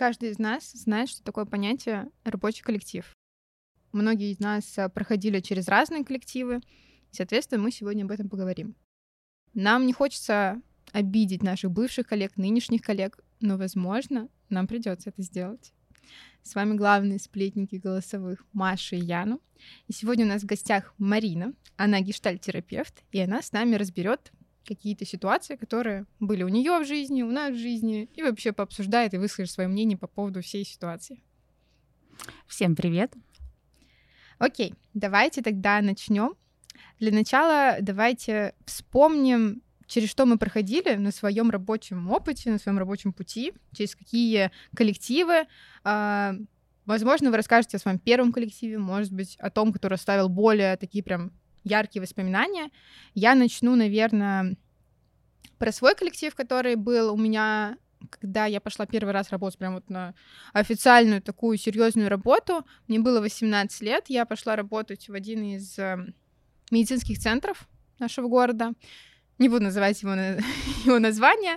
Каждый из нас знает, что такое понятие рабочий коллектив. Многие из нас а, проходили через разные коллективы, и, соответственно, мы сегодня об этом поговорим. Нам не хочется обидеть наших бывших коллег, нынешних коллег, но, возможно, нам придется это сделать. С вами главные сплетники голосовых Маша и Яну. И сегодня у нас в гостях Марина. Она гештальтерапевт, и она с нами разберет какие-то ситуации, которые были у нее в жизни, у нас в жизни, и вообще пообсуждает и выскажет свое мнение по поводу всей ситуации. Всем привет! Окей, давайте тогда начнем. Для начала давайте вспомним, через что мы проходили на своем рабочем опыте, на своем рабочем пути, через какие коллективы. А, возможно, вы расскажете о своем первом коллективе, может быть, о том, который оставил более такие прям яркие воспоминания. Я начну, наверное, про свой коллектив, который был у меня, когда я пошла первый раз работать прям вот на официальную такую серьезную работу. Мне было 18 лет, я пошла работать в один из эм, медицинских центров нашего города. Не буду называть его, его название,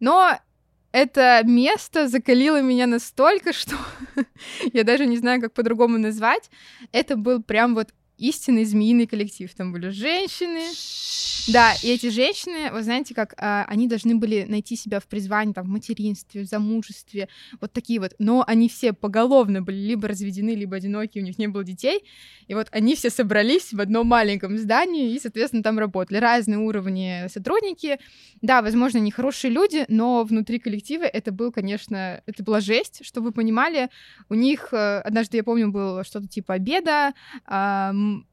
но это место закалило меня настолько, что я даже не знаю, как по-другому назвать. Это был прям вот истинный змеиный коллектив. Там были женщины. Да, и эти женщины, вы знаете, как а, они должны были найти себя в призвании, там, в материнстве, в замужестве, вот такие вот. Но они все поголовно были либо разведены, либо одиноки, у них не было детей. И вот они все собрались в одном маленьком здании и, соответственно, там работали. Разные уровни сотрудники. Да, возможно, не хорошие люди, но внутри коллектива это был, конечно, это была жесть, чтобы вы понимали. У них, э, однажды, я помню, было что-то типа обеда,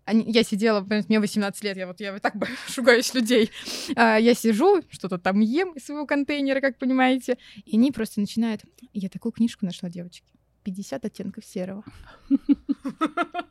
я сидела, мне 18 лет, я вот я вот так шугаюсь людей. А, я сижу, что-то там ем из своего контейнера, как понимаете, и они просто начинают... Я такую книжку нашла, девочки. 50 оттенков серого.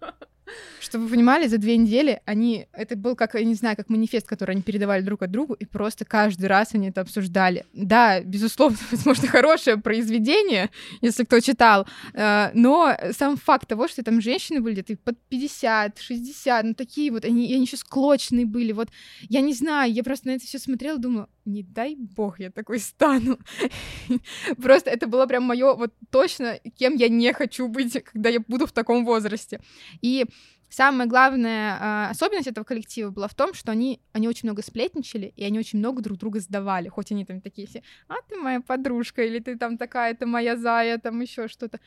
Чтобы вы понимали, за две недели они... Это был как, я не знаю, как манифест, который они передавали друг от другу, и просто каждый раз они это обсуждали. Да, безусловно, возможно, хорошее произведение, если кто читал, э, но сам факт того, что там женщины были где-то под 50, 60, ну такие вот, они, они еще склочные были, вот, я не знаю, я просто на это все смотрела, думала, не дай бог я такой стану. Просто это было прям мое вот точно, кем я не хочу быть, когда я буду в таком возрасте. И самая главная э, особенность этого коллектива была в том, что они, они очень много сплетничали, и они очень много друг друга сдавали, хоть они там такие все, а ты моя подружка, или ты там такая, ты моя зая, там еще что-то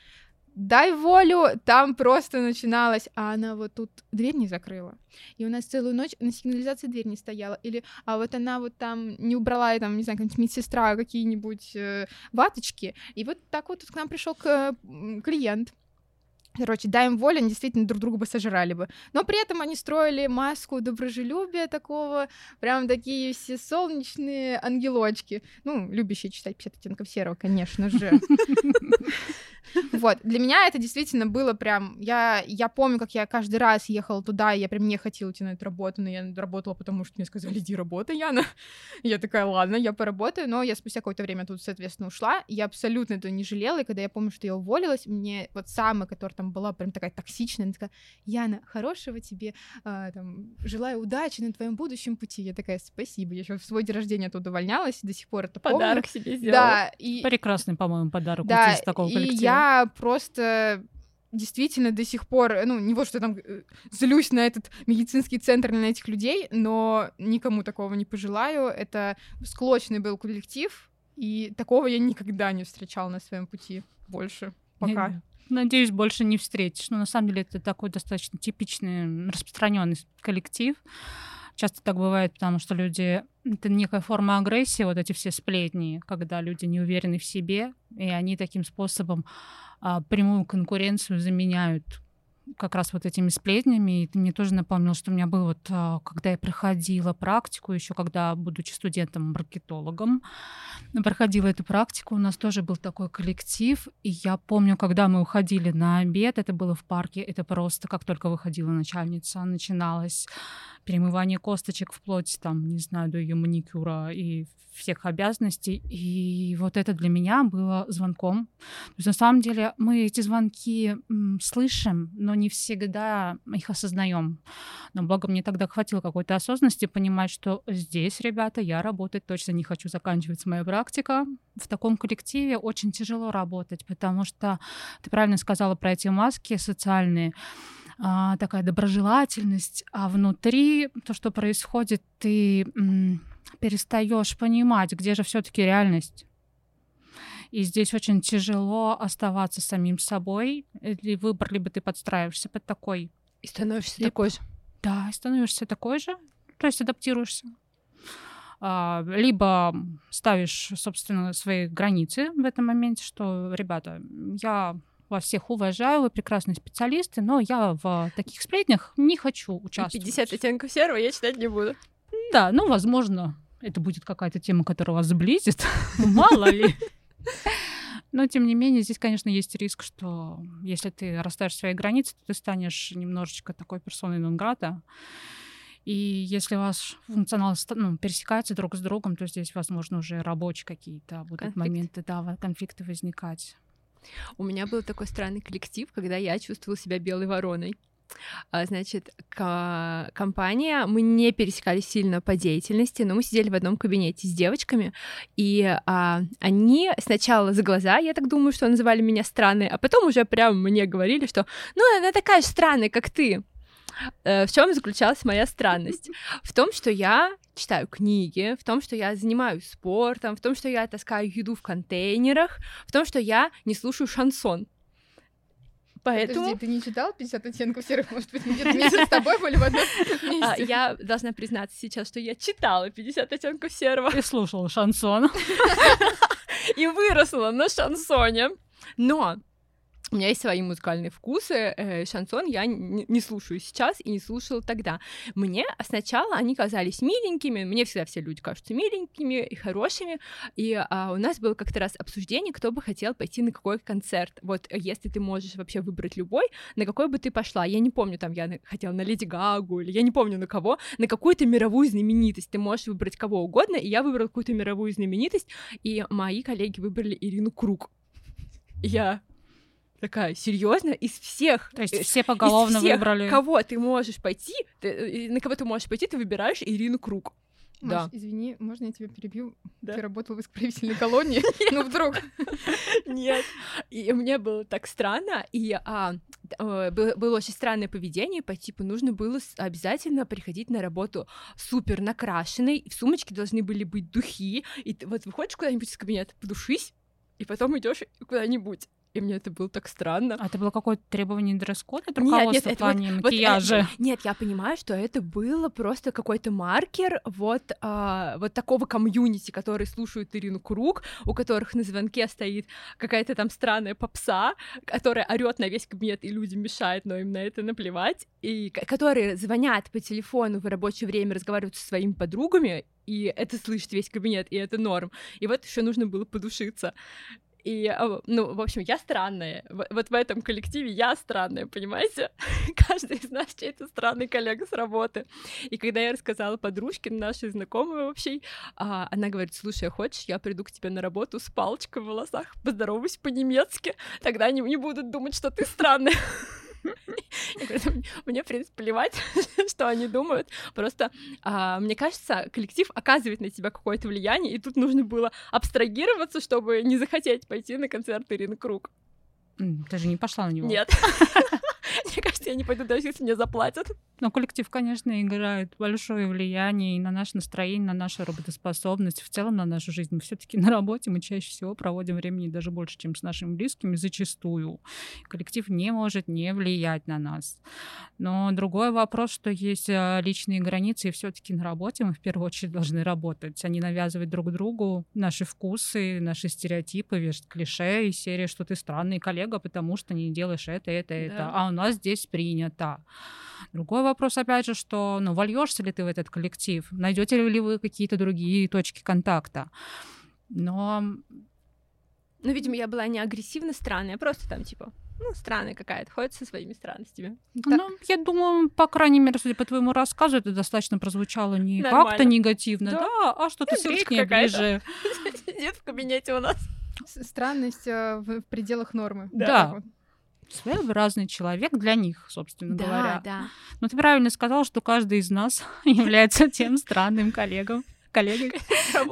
дай волю, там просто начиналось, а она вот тут дверь не закрыла, и у нас целую ночь на сигнализации дверь не стояла, или а вот она вот там не убрала, там, не знаю, какая-нибудь медсестра какие-нибудь э, ваточки, и вот так вот к нам пришел к, клиент, Короче, дай им волю, они действительно друг друга бы сожрали бы. Но при этом они строили маску доброжелюбия такого, прям такие все солнечные ангелочки. Ну, любящие читать 50 оттенков серого, конечно же. Вот, для меня это действительно было прям... Я, я помню, как я каждый раз ехала туда, и я прям не хотела идти на эту работу, но я работала, потому что мне сказали, иди работай, Яна. я такая, ладно, я поработаю, но я спустя какое-то время тут, соответственно, ушла. Я абсолютно этого не жалела, и когда я помню, что я уволилась, мне вот самая, которая там была прям такая токсичная, она такая, Яна, хорошего тебе, а, там, желаю удачи на твоем будущем пути. Я такая, спасибо. Я еще в свой день рождения оттуда увольнялась, до сих пор это Подарок помню. себе сделала. Да, и... Прекрасный, по-моему, подарок да, из такого коллектива. И я просто действительно до сих пор, ну, не вот что там э, злюсь на этот медицинский центр, на этих людей, но никому такого не пожелаю. Это склочный был коллектив, и такого я никогда не встречала на своем пути больше пока. Надеюсь, больше не встретишь. Но на самом деле это такой достаточно типичный, распространенный коллектив. Часто так бывает, потому что люди... Это некая форма агрессии, вот эти все сплетни, когда люди не уверены в себе, и они таким способом а, прямую конкуренцию заменяют как раз вот этими сплетнями. И ты мне тоже напомнил, что у меня был вот, а, когда я проходила практику, еще когда, будучи студентом-маркетологом, проходила эту практику, у нас тоже был такой коллектив. И я помню, когда мы уходили на обед, это было в парке, это просто, как только выходила начальница, начиналось перемывание косточек вплоть, там, не знаю, до ее маникюра и всех обязанностей. И вот это для меня было звонком. То есть на самом деле мы эти звонки м, слышим, но не всегда их осознаем. Но благо мне тогда хватило какой-то осознанности понимать, что здесь, ребята, я работать точно не хочу заканчивать с моей практика. В таком коллективе очень тяжело работать, потому что ты правильно сказала про эти маски социальные а, такая доброжелательность, а внутри то, что происходит, ты перестаешь понимать, где же все-таки реальность. И здесь очень тяжело оставаться самим собой. Или выбор, либо ты подстраиваешься под такой. И становишься либо... такой же. Да, и становишься такой же, то есть адаптируешься. А, либо ставишь, собственно, свои границы в этом моменте, что, ребята, я вас всех уважаю, вы прекрасные специалисты, но я в таких сплетнях не хочу участвовать. 50 оттенков серого я читать не буду. Да, ну, возможно, это будет какая-то тема, которая вас сблизит, мало ли. Но, тем не менее, здесь, конечно, есть риск, что если ты расставишь свои границы, то ты станешь немножечко такой персоной нон-грата. И если ваш функционал ну, пересекается друг с другом, то здесь, возможно, уже рабочие какие-то будут Конфликт. моменты, да, конфликты возникать. У меня был такой странный коллектив, когда я чувствовала себя белой вороной. А, значит, компания, мы не пересекались сильно по деятельности, но мы сидели в одном кабинете с девочками, и а, они сначала за глаза, я так думаю, что называли меня странной, а потом уже прям мне говорили, что ну, она такая же странная, как ты. Э, в чем заключалась моя странность? В том, что я читаю книги, в том, что я занимаюсь спортом, в том, что я таскаю еду в контейнерах, в том, что я не слушаю шансон. Поэтому... Подожди, ты не читал 50 оттенков серых? Может быть, мы вместе с тобой были в одном а, месте? Я должна признаться сейчас, что я читала 50 оттенков серого. И слушала шансон. И выросла на шансоне. Но у меня есть свои музыкальные вкусы. Э, шансон я не, слушаю сейчас и не слушала тогда. Мне сначала они казались миленькими. Мне всегда все люди кажутся миленькими и хорошими. И а, у нас было как-то раз обсуждение, кто бы хотел пойти на какой концерт. Вот если ты можешь вообще выбрать любой, на какой бы ты пошла. Я не помню, там я хотела на Леди Гагу или я не помню на кого, на какую-то мировую знаменитость. Ты можешь выбрать кого угодно, и я выбрала какую-то мировую знаменитость, и мои коллеги выбрали Ирину Круг. Я такая, серьезно, из всех, то есть э, все поголовно из всех, выбрали, кого ты можешь пойти, ты, э, на кого ты можешь пойти, ты выбираешь Ирину Круг. Маш, да. извини, можно я тебя перебью? Да. Ты работал в исправительной колонии? Ну, вдруг. Нет. И мне было так странно, и а, а, было очень странное поведение по типу нужно было обязательно приходить на работу супер накрашенной, в сумочке должны были быть духи, и вот выходишь куда-нибудь из кабинета, подушись, и потом идешь куда-нибудь и мне это было так странно. А это было какое-то требование дресс-кода от руководства нет, в плане вот, макияжа? Вот, нет, я понимаю, что это было просто какой-то маркер вот, а, вот такого комьюнити, который слушают Ирину Круг, у которых на звонке стоит какая-то там странная попса, которая орет на весь кабинет, и людям мешает, но им на это наплевать, и которые звонят по телефону в рабочее время, разговаривают со своими подругами, и это слышит весь кабинет, и это норм. И вот еще нужно было подушиться. И, а, ну, в общем, я странная. Вот в этом коллективе я странная, понимаете? Каждый из нас чей-то странный коллега с работы. И когда я рассказала подружке, нашей знакомой вообще, а, она говорит, слушай, хочешь, я приду к тебе на работу с палочкой в волосах, поздороваюсь по-немецки, тогда они не будут думать, что ты странная. Мне, в принципе, плевать, что они думают. Просто, а, мне кажется, коллектив оказывает на тебя какое-то влияние, и тут нужно было абстрагироваться, чтобы не захотеть пойти на концерт Ирины Круг. Ты же не пошла на него. Нет. Мне кажется, я не пойду даже, если мне заплатят. Но коллектив, конечно, играет большое влияние и на наше настроение, на нашу работоспособность, в целом на нашу жизнь. Мы все таки на работе, мы чаще всего проводим времени даже больше, чем с нашими близкими, зачастую. Коллектив не может не влиять на нас. Но другой вопрос, что есть а, личные границы, и все таки на работе мы в первую очередь должны работать, Они навязывать друг другу наши вкусы, наши стереотипы, вешать клише из серии, что ты странный коллега, потому что не делаешь это, это, да. это. А у нас здесь принято. Другой вопрос, опять же, что ну, вольешься ли ты в этот коллектив, найдете ли вы какие-то другие точки контакта. Но ну, видимо, я была не агрессивно странная, просто там, типа, ну, странная какая-то, ходит со своими странностями. Так. Ну, я думаю, по крайней мере, судя по твоему рассказу, это достаточно прозвучало не как-то негативно, да, да а что-то ней ближе. Сидит в кабинете у нас. Странность э, в пределах нормы. Да. да своеобразный человек для них, собственно да, говоря. Да. Но ты правильно сказала, что каждый из нас является тем странным коллегом. коллегами,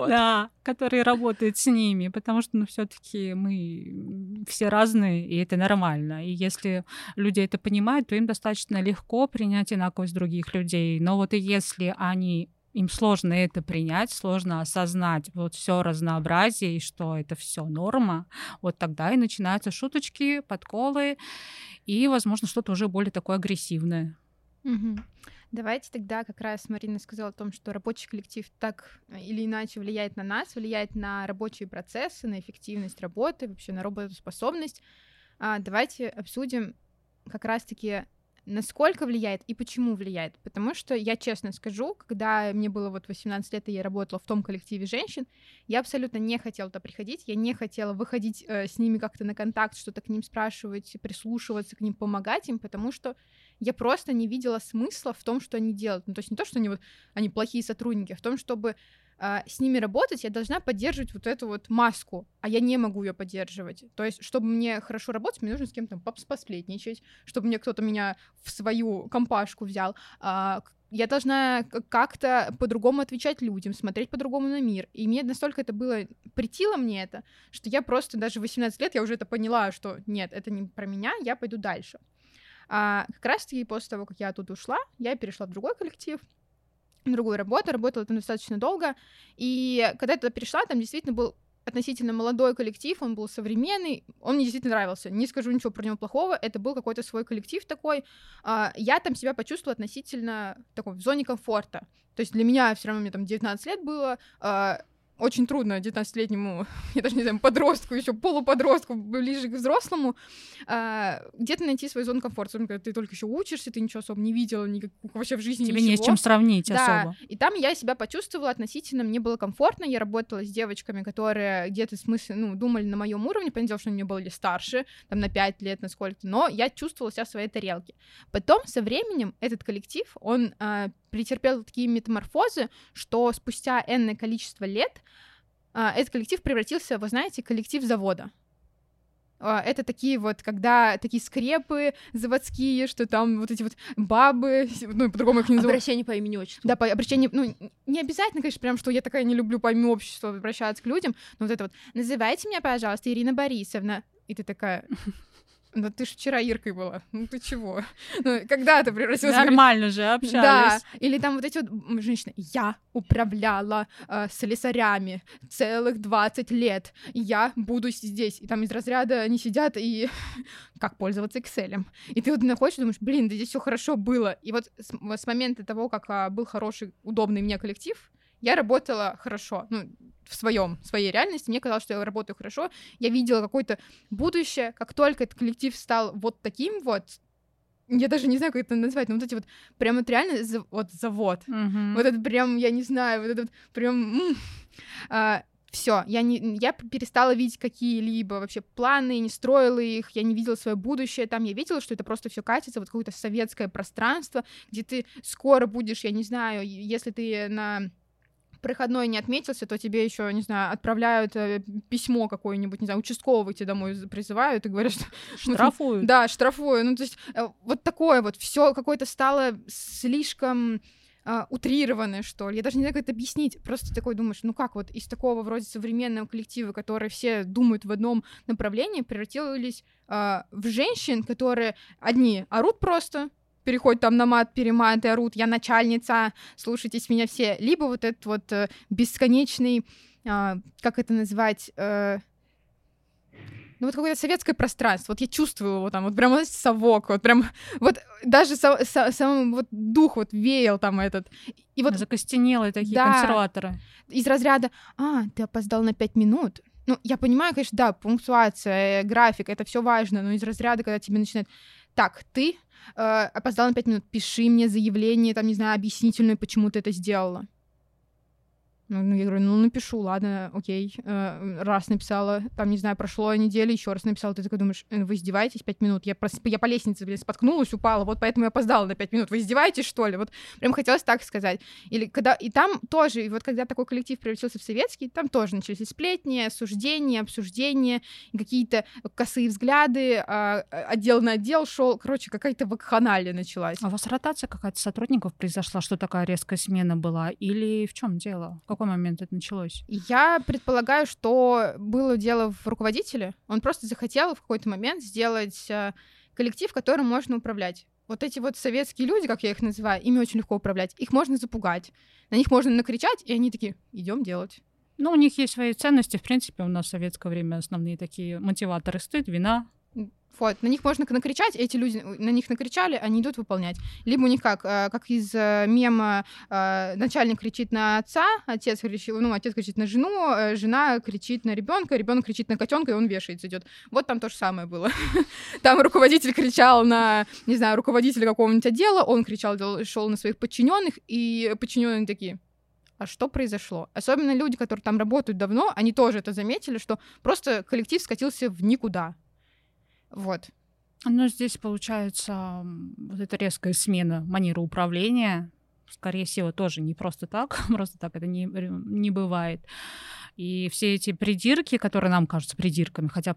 да, которые работают с ними, потому что, ну, все-таки мы все разные, и это нормально. И если люди это понимают, то им достаточно легко принять инаковость других людей. Но вот и если они им сложно это принять, сложно осознать вот все разнообразие и что это все норма, вот тогда и начинаются шуточки, подколы и, возможно, что-то уже более такое агрессивное. Угу. Давайте тогда как раз Марина сказала о том, что рабочий коллектив так или иначе влияет на нас, влияет на рабочие процессы, на эффективность работы, вообще на работоспособность. А, давайте обсудим как раз-таки насколько влияет и почему влияет. Потому что я честно скажу, когда мне было вот 18 лет, и я работала в том коллективе женщин, я абсолютно не хотела туда приходить, я не хотела выходить э, с ними как-то на контакт, что-то к ним спрашивать, прислушиваться к ним, помогать им, потому что я просто не видела смысла в том, что они делают. Ну, то есть не то, что они вот они плохие сотрудники, а в том, чтобы а, с ними работать, я должна поддерживать вот эту вот маску, а я не могу ее поддерживать. То есть, чтобы мне хорошо работать, мне нужно с кем-то посплетничать, чтобы мне кто-то меня в свою компашку взял. А, я должна как-то по-другому отвечать людям, смотреть по-другому на мир. И мне настолько это было, притило мне это, что я просто даже в 18 лет я уже это поняла, что нет, это не про меня, я пойду дальше. А как раз-таки после того, как я тут ушла, я перешла в другой коллектив, другую работу, работала там достаточно долго, и когда я туда перешла, там действительно был относительно молодой коллектив, он был современный, он мне действительно нравился. Не скажу ничего про него плохого, это был какой-то свой коллектив такой. А, я там себя почувствовала относительно такой в зоне комфорта. То есть для меня все равно мне там 19 лет было, а, очень трудно 19-летнему, я даже не знаю, подростку, еще полуподростку, ближе к взрослому, а, где-то найти свою зону комфорта, когда ты только еще учишься, ты ничего особо не видела, никак, вообще в жизни Тебе ничего. не с чем сравнить да. особо. И там я себя почувствовала относительно, мне было комфортно, я работала с девочками, которые где-то смысле, ну, думали на моем уровне, понятно, что они были старше, там на 5 лет, на сколько-то, но я чувствовала себя в своей тарелке. Потом со временем этот коллектив, он а, претерпел такие метаморфозы, что спустя энное количество лет а, этот коллектив превратился, вы знаете, коллектив завода. А, это такие вот, когда такие скрепы заводские, что там вот эти вот бабы, ну, по-другому их не называют. Обращение по имени отчеству. Да, по обращению, ну, не обязательно, конечно, прям, что я такая не люблю по имени отчеству обращаться к людям, но вот это вот, называйте меня, пожалуйста, Ирина Борисовна. И ты такая, да ты ж вчера Иркой была. Ну ты чего? Ну, когда ты превратилась Нормально в... же общались. Да. Или там вот эти вот женщины. Я управляла э, слесарями целых 20 лет. Я буду здесь. И там из разряда они сидят и как пользоваться Excel. И ты вот находишь и думаешь, блин, да здесь все хорошо было. И вот с, с момента того, как а, был хороший, удобный мне коллектив, я работала хорошо, ну, в своем, своей реальности, мне казалось, что я работаю хорошо, я видела какое-то будущее, как только этот коллектив стал вот таким вот, я даже не знаю, как это назвать, но вот эти вот прям вот реально за, вот завод, mm-hmm. вот это прям, я не знаю, вот это вот прям... А, все, я, не, я перестала видеть какие-либо вообще планы, не строила их, я не видела свое будущее там, я видела, что это просто все катится, вот какое-то советское пространство, где ты скоро будешь, я не знаю, если ты на проходной не отметился, то тебе еще, не знаю, отправляют э, письмо какое-нибудь, не знаю, участкового тебе домой призывают и говорят, что... Штрафуют. Да, штрафую. Ну, то есть э, вот такое вот, все какое-то стало слишком Uh, утрированное, что ли. Я даже не знаю, как это объяснить. Просто такой думаешь, ну как вот из такого вроде современного коллектива, которые все думают в одном направлении, превратились uh, в женщин, которые одни орут просто, переходят там на мат, перемат и орут, я начальница, слушайтесь меня все, либо вот этот вот э, бесконечный, э, как это назвать, э, ну вот какое-то советское пространство, вот я чувствую его там, вот прям вот совок, вот прям, вот даже со, со, сам вот дух вот веял там этот. И вот... Закостенелые такие да, консерваторы. Из разряда, а, ты опоздал на пять минут, ну, я понимаю, конечно, да, пунктуация, график, это все важно, но из разряда, когда тебе начинают, так, ты э, опоздал на 5 минут, пиши мне заявление, там, не знаю, объяснительное, почему ты это сделала. Ну, ну, я говорю, ну, напишу, ладно, окей. Э, раз написала, там, не знаю, прошло неделя, еще раз написала, ты такой думаешь, «Э, вы издеваетесь пять минут? Я, прос... я по лестнице, блин, споткнулась, упала, вот поэтому я опоздала на пять минут. Вы издеваетесь, что ли? Вот прям хотелось так сказать. Или когда... И там тоже, и вот когда такой коллектив превратился в советский, там тоже начались сплетни, осуждения, обсуждения, какие-то косые взгляды, а, отдел на отдел шел, короче, какая-то вакханалия началась. А у вас ротация какая-то сотрудников произошла, что такая резкая смена была? Или в чем дело? Какой момент это началось? Я предполагаю, что было дело в руководителе. Он просто захотел в какой-то момент сделать э, коллектив, которым можно управлять. Вот эти вот советские люди, как я их называю, ими очень легко управлять. Их можно запугать, на них можно накричать, и они такие, идем делать. Ну, у них есть свои ценности. В принципе, у нас в советское время основные такие мотиваторы стыд, вина, вот, на них можно накричать, эти люди на них накричали, они идут выполнять. Либо у них как, э, как из э, мема э, начальник кричит на отца, отец кричит, ну, отец кричит на жену, жена кричит на ребенка, ребенок кричит на котенка, и он вешается идет. Вот там то же самое было. Там руководитель кричал на, не знаю, руководителя какого-нибудь отдела, он кричал, шел на своих подчиненных, и подчиненные такие, а что произошло? Особенно люди, которые там работают давно, они тоже это заметили, что просто коллектив скатился в никуда. Вот. Ну, здесь получается вот эта резкая смена манеры управления, скорее всего, тоже не просто так, просто так это не, не бывает. И все эти придирки, которые нам кажутся придирками, хотя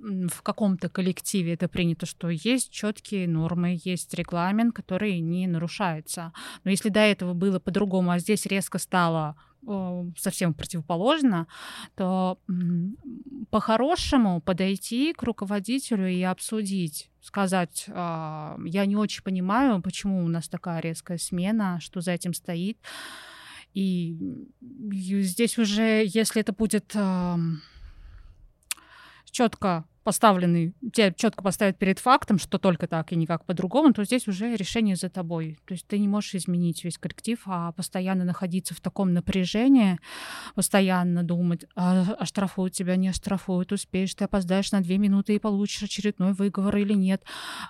в каком-то коллективе это принято, что есть четкие нормы, есть регламент, который не нарушается. Но если до этого было по-другому, а здесь резко стало совсем противоположно, то по-хорошему подойти к руководителю и обсудить, сказать, а, я не очень понимаю, почему у нас такая резкая смена, что за этим стоит. И здесь уже, если это будет четко поставленный, тебя четко поставят перед фактом, что только так и никак по-другому, то здесь уже решение за тобой. То есть ты не можешь изменить весь коллектив, а постоянно находиться в таком напряжении, постоянно думать, а, оштрафуют тебя, не оштрафуют, успеешь, ты опоздаешь на две минуты и получишь очередной выговор или нет.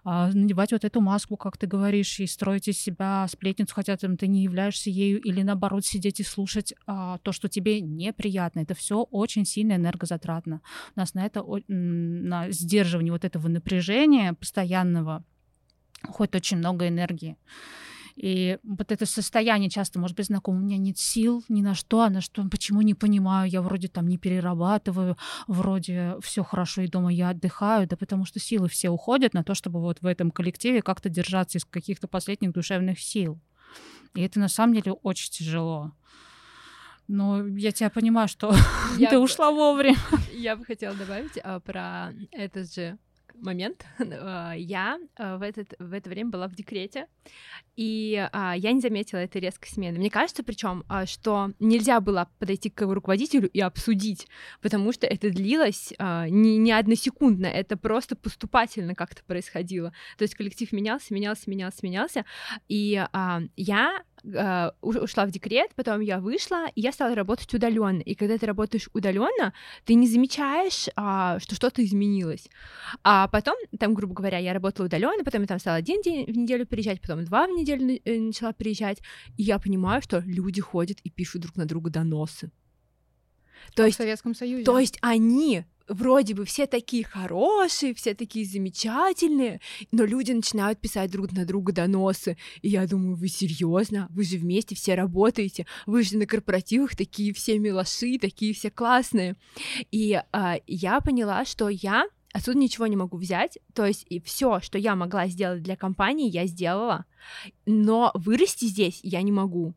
А, надевать вот эту маску, как ты говоришь, и строить из себя сплетницу, хотя там ты не являешься ею, или наоборот сидеть и слушать а, то, что тебе неприятно. Это все очень сильно энергозатратно. У нас на это на сдерживание вот этого напряжения постоянного уходит очень много энергии. И вот это состояние часто может быть знакомо. У меня нет сил ни на что, а на что, почему не понимаю. Я вроде там не перерабатываю, вроде все хорошо, и дома я отдыхаю. Да потому что силы все уходят на то, чтобы вот в этом коллективе как-то держаться из каких-то последних душевных сил. И это на самом деле очень тяжело. Но я тебя понимаю, что я ты ушла вовремя. Я бы хотела добавить а, про этот же момент. А, я а, в, этот, в это время была в декрете, и а, я не заметила этой резкой смены. Мне кажется, причем, что нельзя было подойти к руководителю и обсудить, потому что это длилось не, не односекундно, это просто поступательно как-то происходило. То есть коллектив менялся, менялся, менялся, менялся, и я э, ушла в декрет, потом я вышла, и я стала работать удаленно. И когда ты работаешь удаленно, ты не замечаешь, э, что что-то изменилось. А потом, там, грубо говоря, я работала удаленно, потом я там стала один день в неделю приезжать, потом два в неделю э, начала приезжать, и я понимаю, что люди ходят и пишут друг на друга доносы. То есть, в Советском Союзе. То есть они вроде бы все такие хорошие, все такие замечательные, но люди начинают писать друг на друга доносы. И я думаю, вы серьезно? Вы же вместе все работаете, вы же на корпоративах такие все милоши, такие все классные. И а, я поняла, что я отсюда ничего не могу взять. То есть и все, что я могла сделать для компании, я сделала. Но вырасти здесь я не могу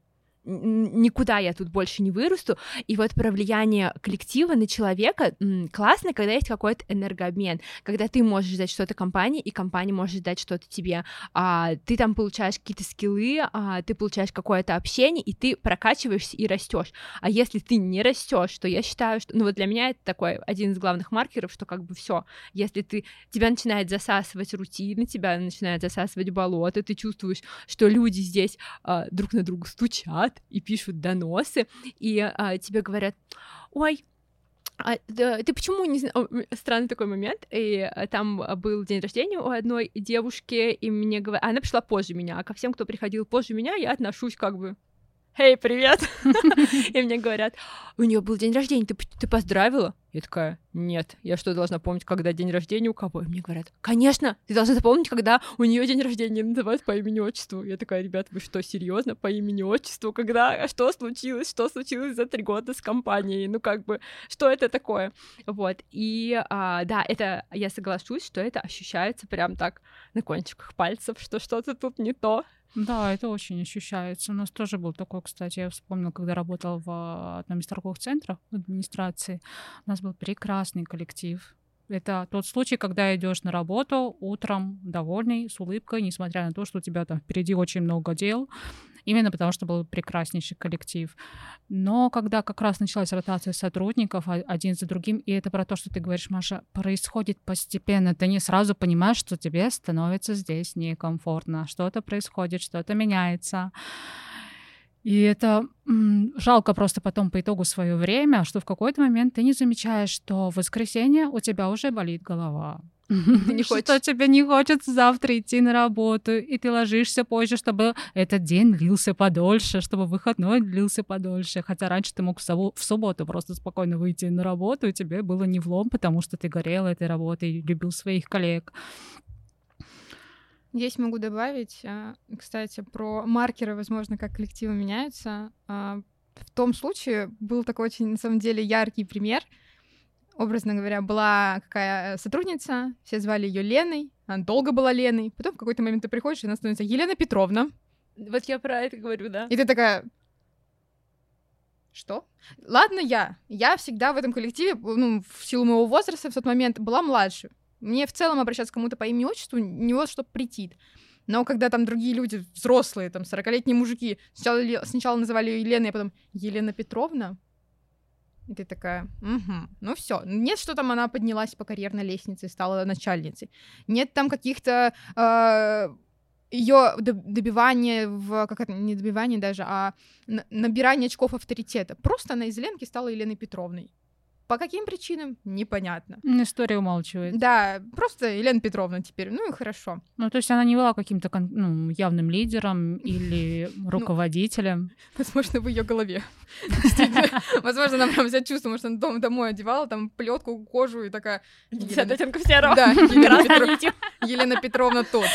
никуда я тут больше не вырасту. И вот про влияние коллектива на человека классно, когда есть какой-то энергообмен, когда ты можешь дать что-то компании, и компания может дать что-то тебе. А, ты там получаешь какие-то скиллы, а, ты получаешь какое-то общение, и ты прокачиваешься и растешь. А если ты не растешь, то я считаю, что, ну вот для меня это такой один из главных маркеров, что как бы все, если ты тебя начинает засасывать рутина, тебя начинает засасывать болото, ты чувствуешь, что люди здесь а, друг на друга стучат, и пишут доносы, и а, тебе говорят, ой, а, да, ты почему не знаю? Странный такой момент. И а, там был день рождения у одной девушки, и мне говорят, она пришла позже меня, а ко всем, кто приходил позже меня, я отношусь как бы «Эй, привет!» И мне говорят, у нее был день рождения, ты, ты поздравила? Я такая, нет, я что, должна помнить, когда день рождения у кого? И мне говорят, конечно, ты должна запомнить, когда у нее день рождения называют по имени отчеству. Я такая, ребят, вы что, серьезно, по имени отчеству? Когда, что случилось? Что случилось за три года с компанией? Ну, как бы, что это такое? Вот, и а, да, это, я соглашусь, что это ощущается прям так на кончиках пальцев, что что-то тут не то, Да, это очень ощущается. У нас тоже был такой, кстати, я вспомнила, когда работал в одном из торговых центров в администрации, у нас был прекрасный коллектив. Это тот случай, когда идешь на работу утром довольный, с улыбкой, несмотря на то, что у тебя там впереди очень много дел, именно потому что был прекраснейший коллектив. Но когда как раз началась ротация сотрудников один за другим, и это про то, что ты говоришь, Маша, происходит постепенно, ты не сразу понимаешь, что тебе становится здесь некомфортно, что-то происходит, что-то меняется. И это жалко просто потом по итогу свое время, что в какой-то момент ты не замечаешь, что в воскресенье у тебя уже болит голова. Ты не хочешь. Что тебе не хочется завтра идти на работу, и ты ложишься позже, чтобы этот день длился подольше, чтобы выходной длился подольше. Хотя раньше ты мог в, сову- в субботу просто спокойно выйти на работу, и тебе было не влом, потому что ты горел этой работой, любил своих коллег. Здесь могу добавить, а, кстати, про маркеры, возможно, как коллективы меняются. А, В том случае был такой очень, на самом деле, яркий пример. Образно говоря, была какая сотрудница, все звали ее Леной, она долго была Леной. Потом в какой-то момент ты приходишь, и она становится Елена Петровна. Вот я про это говорю, да. И ты такая... Что? Ладно, я. Я всегда в этом коллективе, ну, в силу моего возраста в тот момент была младше. Мне в целом обращаться к кому-то по имени отчеству не вот что претит. Но когда там другие люди, взрослые, там, 40-летние мужики, сначала, сначала называли ее Еленой, а потом Елена Петровна, и ты такая, угу, ну все. Нет, что там она поднялась по карьерной лестнице и стала начальницей. Нет там каких-то ее добивания в как это не добивание даже, а набирание очков авторитета. Просто она из Ленки стала Еленой Петровной. По каким причинам? Непонятно. История умалчивает. Да, просто Елена Петровна теперь. Ну и хорошо. Ну, то есть она не была каким-то ну, явным лидером или Ну, руководителем. Возможно, в ее голове. Возможно, она прям себя чувствовала, что она дом- домой одевала там плетку, кожу и такая... Елена- оттенков серого. Да. Елена Петровна тот.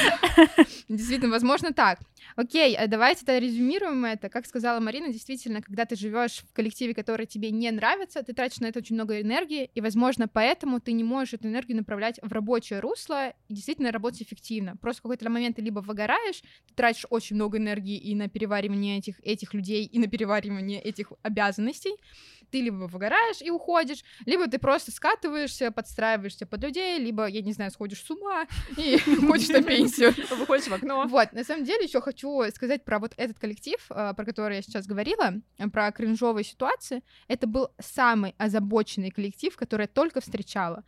Действительно, возможно, так. Окей, э, давайте тогда резюмируем это. Как сказала Марина, действительно, когда ты живешь в коллективе, который тебе не нравится, ты тратишь на это очень много энергии, и, возможно, поэтому ты не можешь эту энергию направлять в рабочее русло и действительно работать эффективно. Просто в какой-то момент ты либо выгораешь, ты тратишь очень много энергии и на переваривание этих, этих людей, и на переваривание этих обязанностей, ты либо выгораешь и уходишь, либо ты просто скатываешься, подстраиваешься под людей, либо, я не знаю, сходишь с ума и хочешь на пенсию. Выходишь в окно. Вот, на самом деле еще хочу сказать про вот этот коллектив, э, про который я сейчас говорила, про кринжовые ситуации. Это был самый озабоченный коллектив, который я только встречала.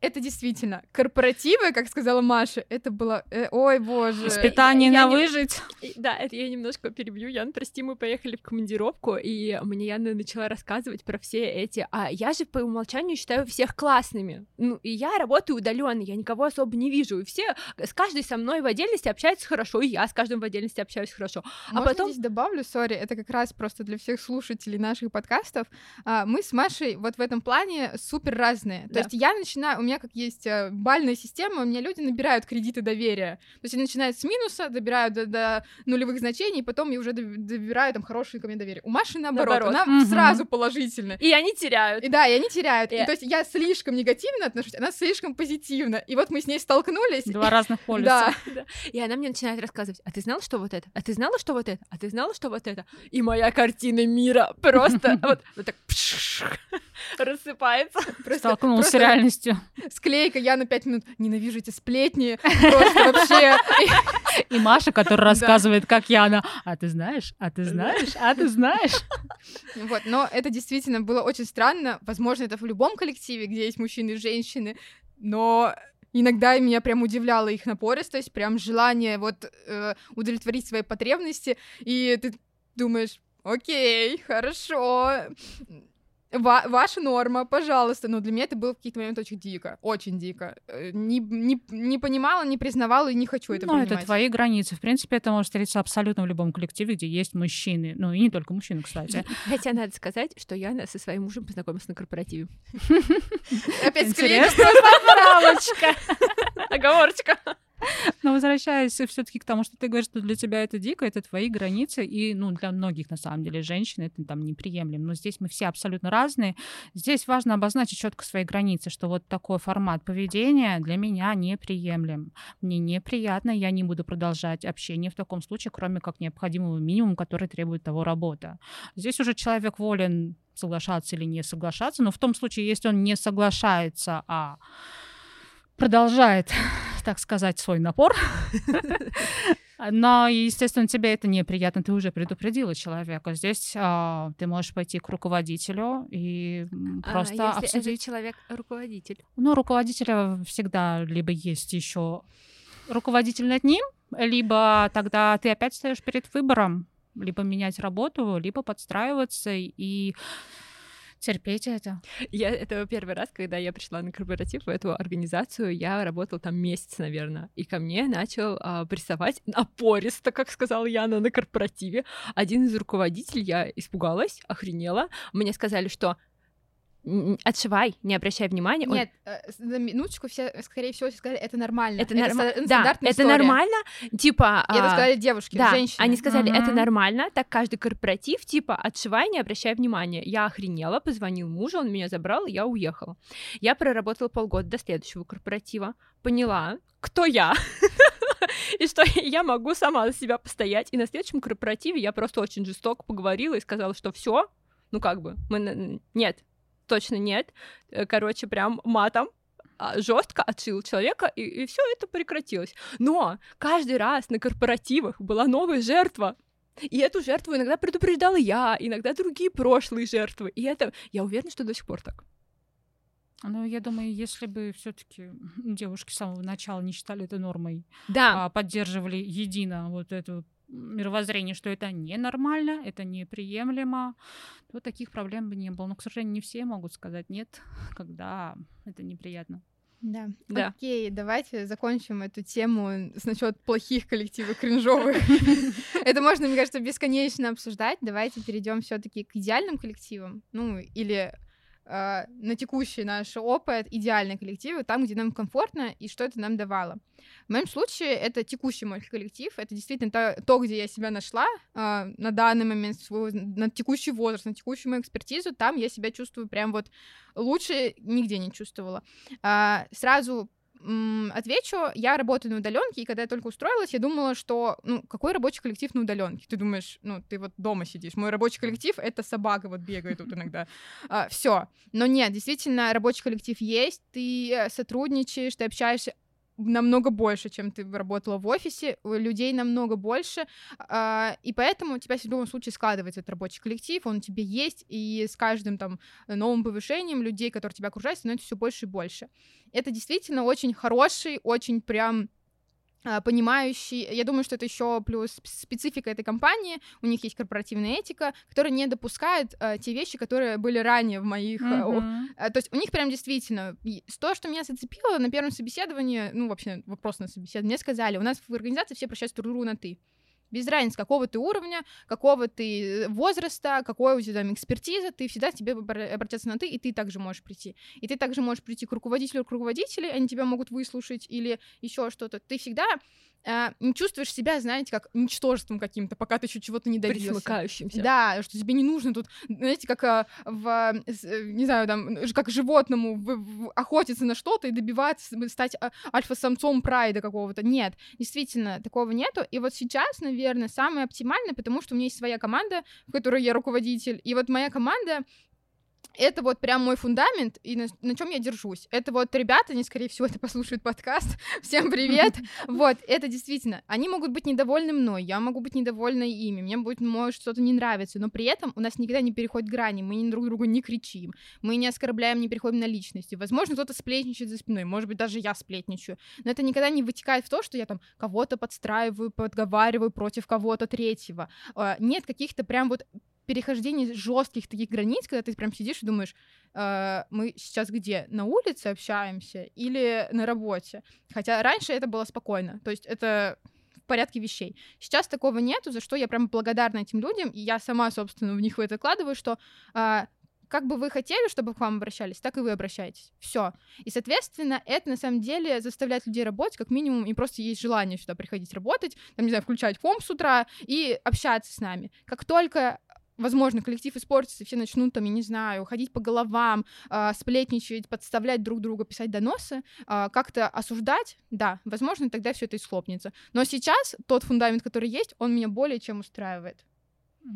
Это действительно корпоративы, как сказала Маша, это было, э, ой боже. Испытание на не- выжить. Да, это я немножко перебью. Ян, прости, мы поехали в командировку, и мне Яна начала рассказывать про все эти... А я же по умолчанию считаю всех классными. Ну, и я работаю удаленно, я никого особо не вижу. И все, с каждой со мной в отдельности общаются хорошо, и я с каждым в отдельности общаюсь хорошо. Можно потом- здесь добавлю, сори, это как раз просто для всех слушателей наших подкастов. А, Мы с Машей вот в этом плане супер разные. То Да. есть я начинаю, у меня как есть э, бальная система, у меня люди набирают кредиты доверия. То есть они начинают с минуса, добирают до, до нулевых значений, потом я уже доб- добираю там хорошие ко мне доверие. У Маши наоборот, Наоборот. она Мгм. сразу положительная. И они теряют. И да, и они теряют. И, И- то есть я слишком негативно отношусь, она слишком позитивно. И вот мы с ней столкнулись. Два разных полюса. Да. И она мне начинает рассказывать, а ты знала, что вот это? А ты знала, что вот это? А ты знала, что вот это? И моя картина мира просто вот, так рассыпается. Столкнулась с реальностью. Склейка, я на пять минут ненавижу эти сплетни, просто вообще. И Маша, которая рассказывает, как Яна. А ты знаешь? А ты знаешь? А ты знаешь? Вот, но это действительно было очень странно. Возможно, это в любом коллективе, где есть мужчины и женщины, но иногда меня прям удивляла их напористость, прям желание вот э, удовлетворить свои потребности, и ты думаешь, окей, хорошо, Ва- ваша норма, пожалуйста. Но для меня это было в какие-то моменты очень дико, очень дико. Э, Не, не, не понимала, не признавала и не хочу это Ну, принимать. это твои границы. В принципе, это может встретиться абсолютно в любом коллективе, где есть мужчины. Ну, и не только мужчины, кстати. Хотя надо сказать, что Яна со своим мужем познакомилась на корпоративе. Опять Интересная поправочка. Оговорочка. Но возвращаясь все-таки к тому, что ты говоришь, что для тебя это дико, это твои границы, и ну, для многих, на самом деле, женщин это там неприемлемо. Но здесь мы все абсолютно разные. Здесь важно обозначить четко свои границы, что вот такой формат поведения для меня неприемлем. Мне неприятно, я не буду продолжать общение в таком случае, кроме как необходимого минимума, который требует того работа. Здесь уже человек волен соглашаться или не соглашаться, но в том случае, если он не соглашается, а продолжает, так сказать, свой напор, но, естественно, тебе это неприятно, ты уже предупредила человека. Здесь а, ты можешь пойти к руководителю и просто а, если обсудить. человек руководитель. Ну, руководителя всегда либо есть еще руководитель над ним, либо тогда ты опять стоишь перед выбором, либо менять работу, либо подстраиваться и терпеть это. Я, это первый раз, когда я пришла на корпоратив в эту организацию, я работала там месяц, наверное, и ко мне начал а, прессовать напористо, как сказала Яна на корпоративе. Один из руководителей, я испугалась, охренела. Мне сказали, что отшивай, не обращай внимания. Нет, он... Э, на минуточку все, скорее всего, сказали, это нормально. Это, это норм... да, это история. нормально, типа... И это сказали девушки, да, женщины. они сказали, uh-huh. это нормально, так каждый корпоратив, типа, отшивай, не обращай внимания. Я охренела, позвонил мужу, он меня забрал, и я уехала. Я проработала полгода до следующего корпоратива, поняла, кто я, и что я могу сама за себя постоять. И на следующем корпоративе я просто очень жестоко поговорила и сказала, что все, ну как бы, мы... нет, точно нет. Э, короче, прям матом а, жестко отшил человека, и, и все это прекратилось. Но каждый раз на корпоративах была новая жертва. И эту жертву иногда предупреждала я, иногда другие прошлые жертвы. И это, я уверена, что до сих пор так. Ну, я думаю, если бы все-таки девушки с самого начала не считали это нормой, да. а поддерживали едино вот эту мировоззрение, что это ненормально, это неприемлемо, то таких проблем бы не было. Но, к сожалению, не все могут сказать нет, когда это неприятно. Да. да. Окей, давайте закончим эту тему с насчет плохих коллективов кринжовых. Это можно, мне кажется, бесконечно обсуждать. Давайте перейдем все-таки к идеальным коллективам. Ну, или э, на текущий наш опыт идеальные коллективы, там, где нам комфортно и что это нам давало. В моем случае это текущий мой коллектив, это действительно то, то где я себя нашла э, на данный момент, свой, на текущий возраст, на текущую мою экспертизу, там я себя чувствую прям вот лучше нигде не чувствовала. Э, сразу отвечу, я работаю на удаленке, и когда я только устроилась, я думала, что, ну, какой рабочий коллектив на удаленке? Ты думаешь, ну, ты вот дома сидишь. Мой рабочий коллектив — это собака вот бегает тут иногда. А, все. Но нет, действительно, рабочий коллектив есть, ты э, сотрудничаешь, ты общаешься намного больше, чем ты работала в офисе, людей намного больше, э, и поэтому у тебя в любом случае складывается этот рабочий коллектив, он у тебя есть, и с каждым там новым повышением людей, которые тебя окружают, становится все больше и больше. Это действительно очень хороший, очень прям а, понимающий. Я думаю, что это еще плюс специфика этой компании. У них есть корпоративная этика, которая не допускает э, те вещи, которые были ранее в моих. Mm-hmm. Э, то есть у них прям действительно то, что меня зацепило на первом собеседовании, ну вообще вопрос на собеседовании, мне сказали, у нас в организации все прощаются друг другу на ты. Без разницы, какого ты уровня, какого ты э, возраста, какой у тебя там экспертиза, ты всегда тебе обратятся на ты, и ты также можешь прийти. И ты также можешь прийти к руководителю, к руководителю, они тебя могут выслушать или еще что-то. Ты всегда э, не чувствуешь себя, знаете, как ничтожеством каким-то, пока ты еще чего-то не добился. Присмыкающимся. Да, что тебе не нужно тут, знаете, как э, в, э, не знаю, там, как животному в, в, охотиться на что-то и добиваться, стать а, альфа-самцом прайда какого-то. Нет, действительно, такого нету. И вот сейчас, наверное, самое оптимальное, потому что у меня есть своя команда, в которой я руководитель, и вот моя команда это вот прям мой фундамент, и на, на чем я держусь. Это вот ребята, они, скорее всего, это послушают подкаст. Всем привет. Вот, это действительно. Они могут быть недовольны мной, я могу быть недовольна ими, мне будет, может, что-то не нравится, но при этом у нас никогда не переходит грани, мы друг другу не кричим, мы не оскорбляем, не переходим на личности. Возможно, кто-то сплетничает за спиной, может быть, даже я сплетничаю, но это никогда не вытекает в то, что я там кого-то подстраиваю, подговариваю против кого-то третьего. А, нет каких-то прям вот перехождение жестких таких границ, когда ты прям сидишь и думаешь, э, мы сейчас где? На улице общаемся или на работе? Хотя раньше это было спокойно. То есть это в порядке вещей. Сейчас такого нету, за что я прям благодарна этим людям, и я сама, собственно, в них в это вкладываю, что э, как бы вы хотели, чтобы к вам обращались, так и вы обращаетесь. Все. И, соответственно, это на самом деле заставляет людей работать, как минимум, и просто есть желание сюда приходить работать, там, не знаю, включать комп с утра и общаться с нами. Как только возможно, коллектив испортится, все начнут там, я не знаю, ходить по головам, э, сплетничать, подставлять друг друга, писать доносы, э, как-то осуждать, да, возможно, тогда все это и схлопнется. Но сейчас тот фундамент, который есть, он меня более чем устраивает.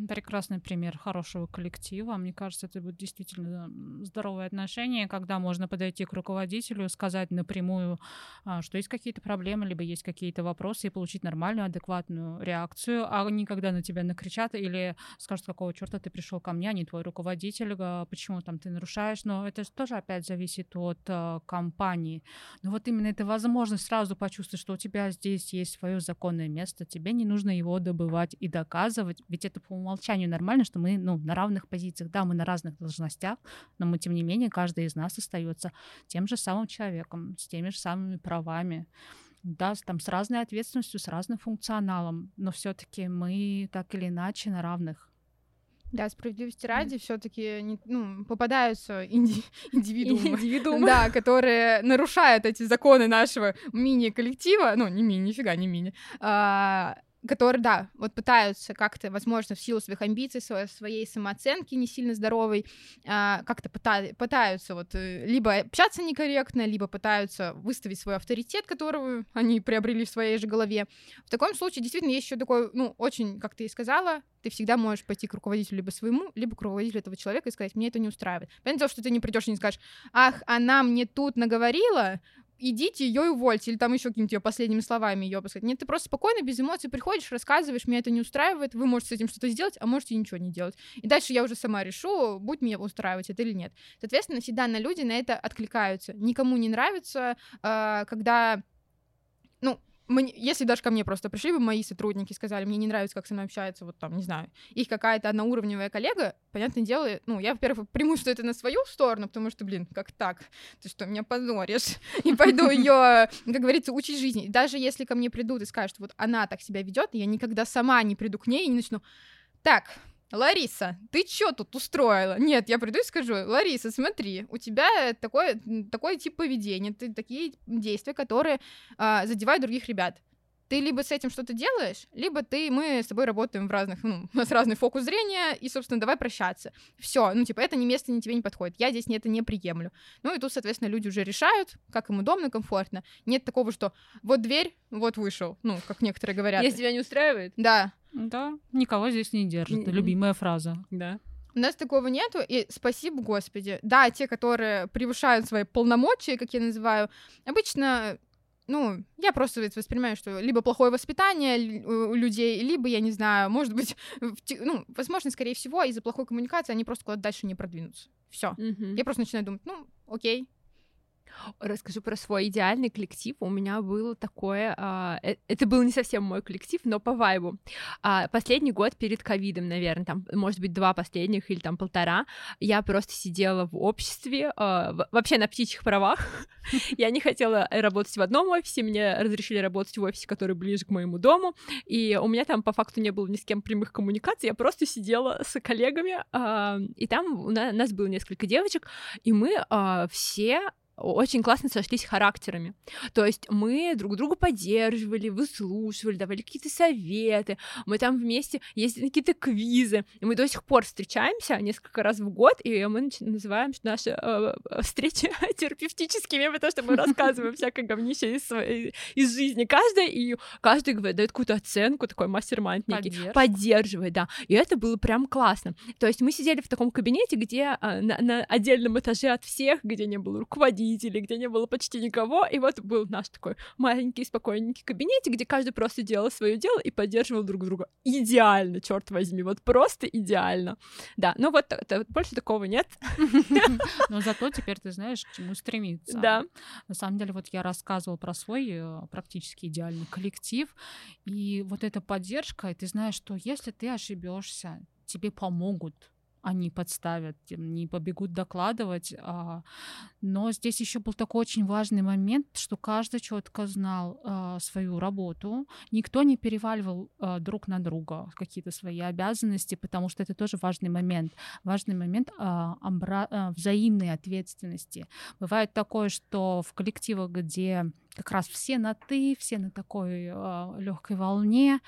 Прекрасный пример хорошего коллектива. Мне кажется, это будет действительно здоровое отношение, когда можно подойти к руководителю, сказать напрямую, а, что есть какие-то проблемы, либо есть какие-то вопросы, и получить нормальную, адекватную реакцию, а не когда на тебя накричат или скажут, какого черта ты пришел ко мне, а не твой руководитель, а почему там ты нарушаешь. Но это тоже опять зависит от uh, компании. Но вот именно эта возможность сразу почувствовать, что у тебя здесь есть свое законное место, тебе не нужно его добывать и доказывать, ведь это по умолчанию нормально, что мы ну, на равных позициях. Да, мы на разных должностях, но мы, тем не менее, каждый из нас остается тем же самым человеком, с теми же самыми правами. Да, там с разной ответственностью, с разным функционалом, но все-таки мы так или иначе на равных. Да, справедливости ради, все-таки ну, попадаются инди- индивидуумы, Индивидуумы. да, которые нарушают эти законы нашего мини-коллектива, ну, не мини, нифига, не мини, а, которые, да, вот пытаются как-то, возможно, в силу своих амбиций, своей, своей самооценки не сильно здоровой, а, как-то пыта- пытаются вот э, либо общаться некорректно, либо пытаются выставить свой авторитет, которого они приобрели в своей же голове. В таком случае действительно есть еще такой, ну, очень, как ты и сказала, ты всегда можешь пойти к руководителю либо своему, либо к руководителю этого человека и сказать, мне это не устраивает. Понятное что ты не придешь и не скажешь, ах, она мне тут наговорила, идите ее увольте, или там еще какими-то ее последними словами ее сказать. Нет, ты просто спокойно, без эмоций приходишь, рассказываешь, меня это не устраивает, вы можете с этим что-то сделать, а можете ничего не делать. И дальше я уже сама решу, будет меня устраивать это или нет. Соответственно, всегда на люди на это откликаются. Никому не нравится, э, когда ну, мне, если даже ко мне просто пришли бы мои сотрудники, сказали, мне не нравится, как со мной общается, вот там, не знаю, их какая-то одноуровневая коллега, понятное дело, ну, я, во-первых, приму, что это на свою сторону, потому что, блин, как так? Ты что, меня позоришь? И пойду ее, как говорится, учить жизни. Даже если ко мне придут и скажут, вот она так себя ведет, я никогда сама не приду к ней и не начну, так, Лариса, ты что тут устроила? Нет, я приду и скажу, Лариса, смотри, у тебя такой, такой тип поведения, ты, такие действия, которые а, задевают других ребят. Ты либо с этим что-то делаешь, либо ты, мы с тобой работаем в разных, ну, у нас разный фокус зрения, и, собственно, давай прощаться. Все, ну, типа, это не место, ни тебе не подходит. Я здесь это не приемлю. Ну, и тут, соответственно, люди уже решают, как им удобно, комфортно. Нет такого, что вот дверь, вот вышел, ну, как некоторые говорят. Если тебя не устраивает? Да, да, никого здесь не держит. Любимая фраза. Да. У нас такого нету, и спасибо, Господи. Да, те, которые превышают свои полномочия, как я называю, обычно, ну, я просто воспринимаю, что либо плохое воспитание у людей, либо, я не знаю, может быть, ну, возможно, скорее всего, из-за плохой коммуникации они просто куда-то дальше не продвинутся. Все. Мгм. Я просто начинаю думать, ну, окей, Расскажу про свой идеальный коллектив. У меня было такое... а, э- это был не совсем мой коллектив, но по вайбу. А, последний год перед ковидом, наверное, там, может быть, два последних или там полтора, я просто сидела в обществе, а, вообще на птичьих правах. Я не хотела работать в одном офисе, мне разрешили работать в офисе, который ближе к моему дому, и у меня там по факту не было ни с кем прямых коммуникаций, я просто сидела с коллегами, а, и там у на- нас было несколько девочек, и мы а, все очень классно сошлись характерами. То есть мы друг друга поддерживали, выслушивали, давали какие-то советы. Мы там вместе ездили на какие-то квизы. И мы до сих пор встречаемся несколько раз в год, и мы называем наши э, встречи терапевтическими, потому что мы рассказываем всякое говнище из, из жизни каждой, и каждый говорит, дает какую-то оценку, такой мастер-майнд некий поддерживает, да. И это было прям классно. То есть мы сидели в таком кабинете, где а, на, на отдельном этаже от всех, где не было руководителей, где не было почти никого, и вот был наш такой маленький спокойненький кабинетик, где каждый просто делал свое дело и поддерживал друг друга. Идеально, черт возьми, вот просто идеально. Да, ну вот та- больше такого нет. Но зато теперь ты знаешь, к чему стремиться. Да. На самом деле, вот я рассказывала про свой э, практически идеальный коллектив, и вот эта поддержка, и ты знаешь, что если ты ошибешься, тебе помогут. Они подставят, не побегут докладывать. А, но здесь еще был такой очень важный момент, что каждый четко знал а, свою работу, никто не переваливал а, друг на друга какие-то свои обязанности, потому что это тоже важный момент. Важный момент взаимной ответственности. Бывает такое, что в коллективах, где как раз все на ты, все на такой легкой волне,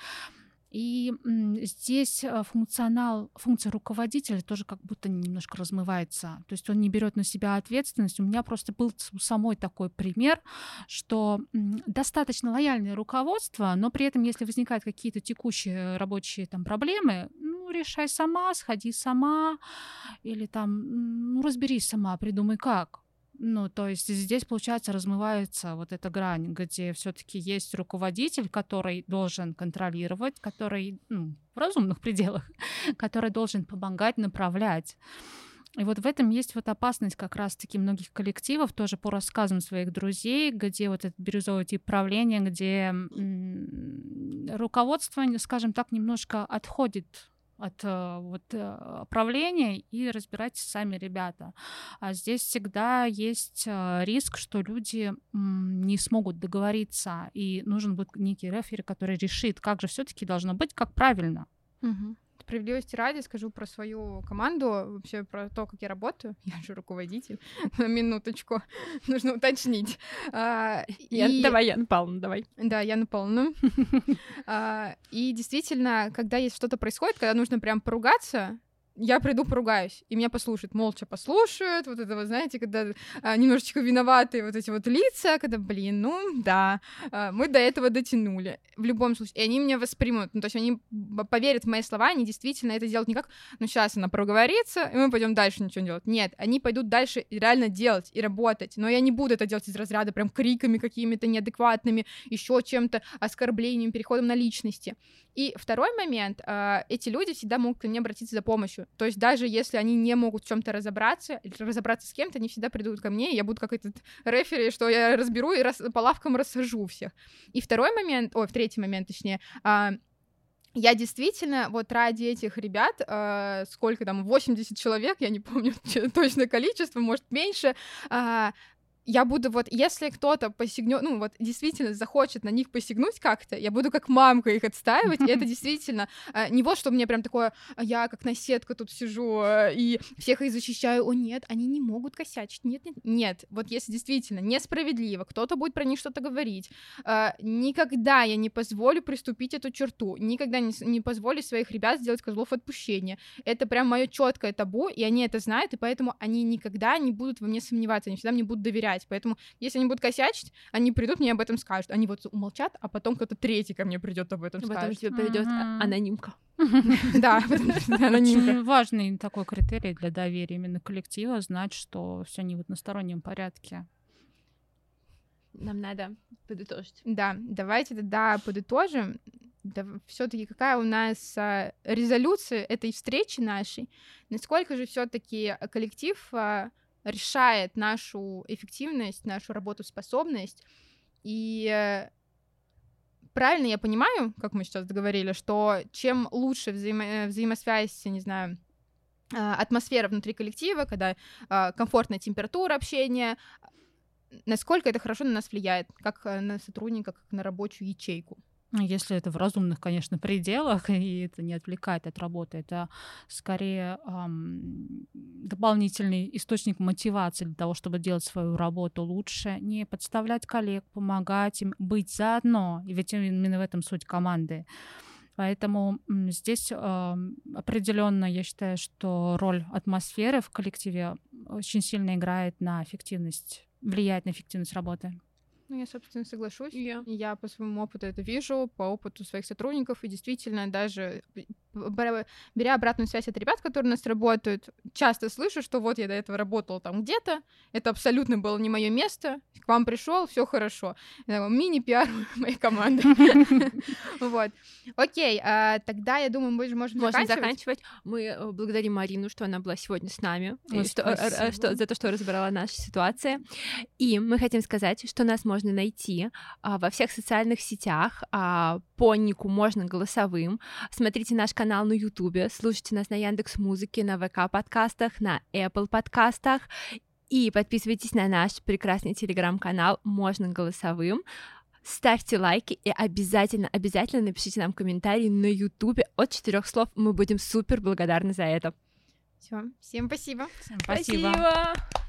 и здесь э, функционал, функция руководителя тоже как будто немножко размывается. То есть он не берет на себя ответственность. У меня просто был самой такой пример, что достаточно лояльное руководство, но при этом, если возникают какие-то текущие рабочие там проблемы, ну, решай сама, сходи сама, или там, ну, разберись сама, придумай как. Ну, то есть здесь, получается, размывается вот эта грань, где все-таки есть руководитель, который должен контролировать, который ну, в разумных пределах, который должен помогать, направлять. И вот в этом есть вот опасность как раз-таки многих коллективов, тоже по рассказам своих друзей, где вот этот бирюзовый тип правления, где руководство, скажем так, немножко отходит от э, вот, э, правления и разбирайтесь сами ребята. А здесь всегда есть э, риск, что люди не смогут договориться, и нужен будет некий рефери, который решит, как же все-таки должно быть, как правильно. Угу справедливости ради скажу про свою команду, вообще про то, как я работаю. Я же руководитель. На минуточку. Нужно уточнить. А, и... Давай, Яна Павловна, давай. Да, Яна Павловна. а, и действительно, когда есть что-то происходит, когда нужно прям поругаться, я приду поругаюсь, и меня послушают, молча послушают, вот это вот, знаете, когда а, немножечко виноватые вот эти вот лица, когда, блин, ну да, а, мы до этого дотянули, в любом случае, и они меня воспримут, ну то есть они поверят в мои слова, они действительно это делают не как, ну сейчас она проговорится, и мы пойдем дальше ничего делать, нет, они пойдут дальше реально делать и работать, но я не буду это делать из разряда прям криками какими-то неадекватными, еще чем-то, оскорблением, переходом на личности. И второй момент, а, эти люди всегда могут ко мне обратиться за помощью. То есть даже если они не могут в чем-то разобраться, разобраться с кем-то, они всегда придут ко мне, и я буду как этот рефери, что я разберу и рас... по лавкам рассажу всех. И второй момент, ой, в третий момент, точнее, а, я действительно вот ради этих ребят, э, сколько там, 80 человек, я не помню точное количество, может меньше, э, я буду вот, если кто-то посягнет, ну вот действительно захочет на них посягнуть как-то, я буду как мамка их отстаивать, и это действительно э, не вот, что мне прям такое, а я как наседка тут сижу э, и всех их защищаю, о нет, они не могут косячить, нет, нет, нет, вот если действительно несправедливо, кто-то будет про них что-то говорить, э, никогда я не позволю приступить эту черту, никогда не, не позволю своих ребят сделать козлов отпущения, это прям мое четкое табу, и они это знают, и поэтому они никогда не будут во мне сомневаться, они всегда мне будут доверять, умолчать. Поэтому, если они будут косячить, они придут, мне об этом скажут. Они вот умолчат, а потом кто-то третий ко мне придет об этом скажет. Потом тебе придет анонимка. Да, анонимка. Важный такой критерий для доверия именно коллектива, знать, что все не в одностороннем порядке. Нам надо подытожить. Да, давайте тогда подытожим. Да, все-таки какая у нас а, резолюция этой встречи нашей? Насколько же все-таки коллектив а, решает нашу эффективность, нашу работоспособность. И э, правильно я понимаю, как мы сейчас договорили, что чем лучше взаимо взаимосвязь, не знаю, а, атмосфера внутри коллектива, когда а, комфортная температура общения, насколько это хорошо на нас влияет, как э, на сотрудника, как на рабочую ячейку. Ну, если это в разумных, конечно, пределах, и это не отвлекает от работы, это скорее эм, дополнительный источник мотивации для того, чтобы делать свою работу лучше, не подставлять коллег, помогать им, быть заодно. И ведь именно в этом суть команды. Поэтому здесь э, определенно я считаю, что роль атмосферы в коллективе очень сильно играет на эффективность, влияет на эффективность работы. Ну, я, собственно, соглашусь. Yeah. Я по своему опыту это вижу, по опыту своих сотрудников, и действительно даже беря обратную связь от ребят, которые у нас работают, часто слышу, что вот я до этого работала там где-то, это абсолютно было не мое место, к вам пришел, все хорошо. Мини-пиар моей команды. Вот. Окей, а, тогда, я думаю, мы же можем заканчивать. Мы э, благодарим Марину, что она была сегодня с нами, э, э, за то, что разбирала наши ситуации. И мы хотим сказать, что нас можно найти а, во всех социальных сетях, а, по нику можно голосовым. Смотрите наш канал канал на Ютубе, слушайте нас на Яндекс Музыке, на ВК подкастах, на Apple подкастах. И подписывайтесь на наш прекрасный телеграм-канал «Можно голосовым». Ставьте лайки и обязательно, обязательно напишите нам комментарий на Ютубе от четырех слов. Мы будем супер благодарны за это. Все, всем спасибо. Всем спасибо. спасибо.